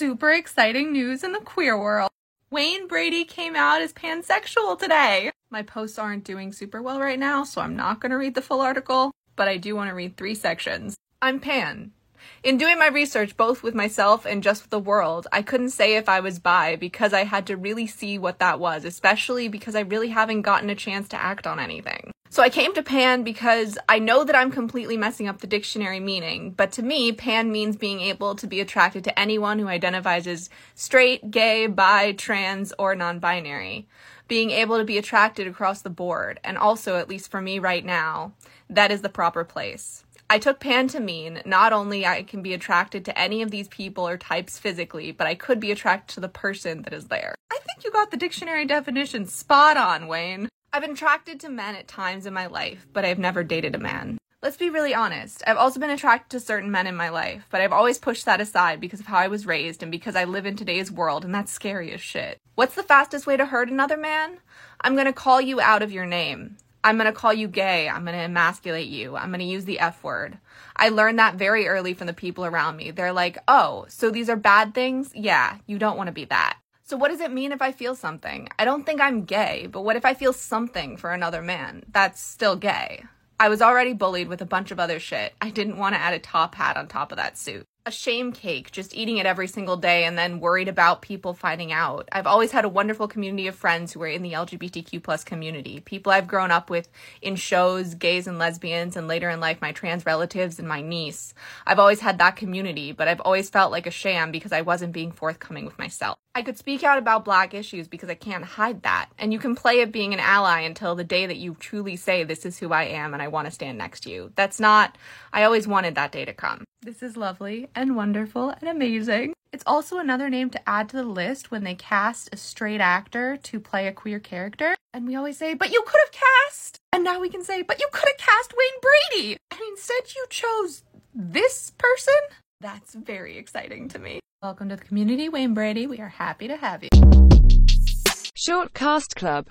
Super exciting news in the queer world. Wayne Brady came out as pansexual today. My posts aren't doing super well right now, so I'm not going to read the full article, but I do want to read three sections. I'm pan. In doing my research, both with myself and just with the world, I couldn't say if I was bi because I had to really see what that was, especially because I really haven't gotten a chance to act on anything. So I came to pan because I know that I'm completely messing up the dictionary meaning, but to me, pan means being able to be attracted to anyone who identifies as straight, gay, bi, trans, or non binary. Being able to be attracted across the board, and also, at least for me right now, that is the proper place. I took pan to mean not only I can be attracted to any of these people or types physically, but I could be attracted to the person that is there. I think you got the dictionary definition spot on, Wayne. I've been attracted to men at times in my life, but I've never dated a man. Let's be really honest. I've also been attracted to certain men in my life, but I've always pushed that aside because of how I was raised and because I live in today's world, and that's scary as shit. What's the fastest way to hurt another man? I'm gonna call you out of your name. I'm gonna call you gay. I'm gonna emasculate you. I'm gonna use the F word. I learned that very early from the people around me. They're like, oh, so these are bad things? Yeah, you don't wanna be that. So, what does it mean if I feel something? I don't think I'm gay, but what if I feel something for another man? That's still gay. I was already bullied with a bunch of other shit. I didn't want to add a top hat on top of that suit a shame cake, just eating it every single day and then worried about people finding out. I've always had a wonderful community of friends who are in the LGBTQ plus community. People I've grown up with in shows, gays and lesbians, and later in life, my trans relatives and my niece. I've always had that community, but I've always felt like a sham because I wasn't being forthcoming with myself. I could speak out about black issues because I can't hide that. And you can play at being an ally until the day that you truly say, This is who I am and I want to stand next to you. That's not, I always wanted that day to come. This is lovely and wonderful and amazing. It's also another name to add to the list when they cast a straight actor to play a queer character. And we always say, but you could have cast. And now we can say, but you could have cast Wayne Brady. And instead you chose this person. That's very exciting to me. Welcome to the community, Wayne Brady. We are happy to have you. Short Cast Club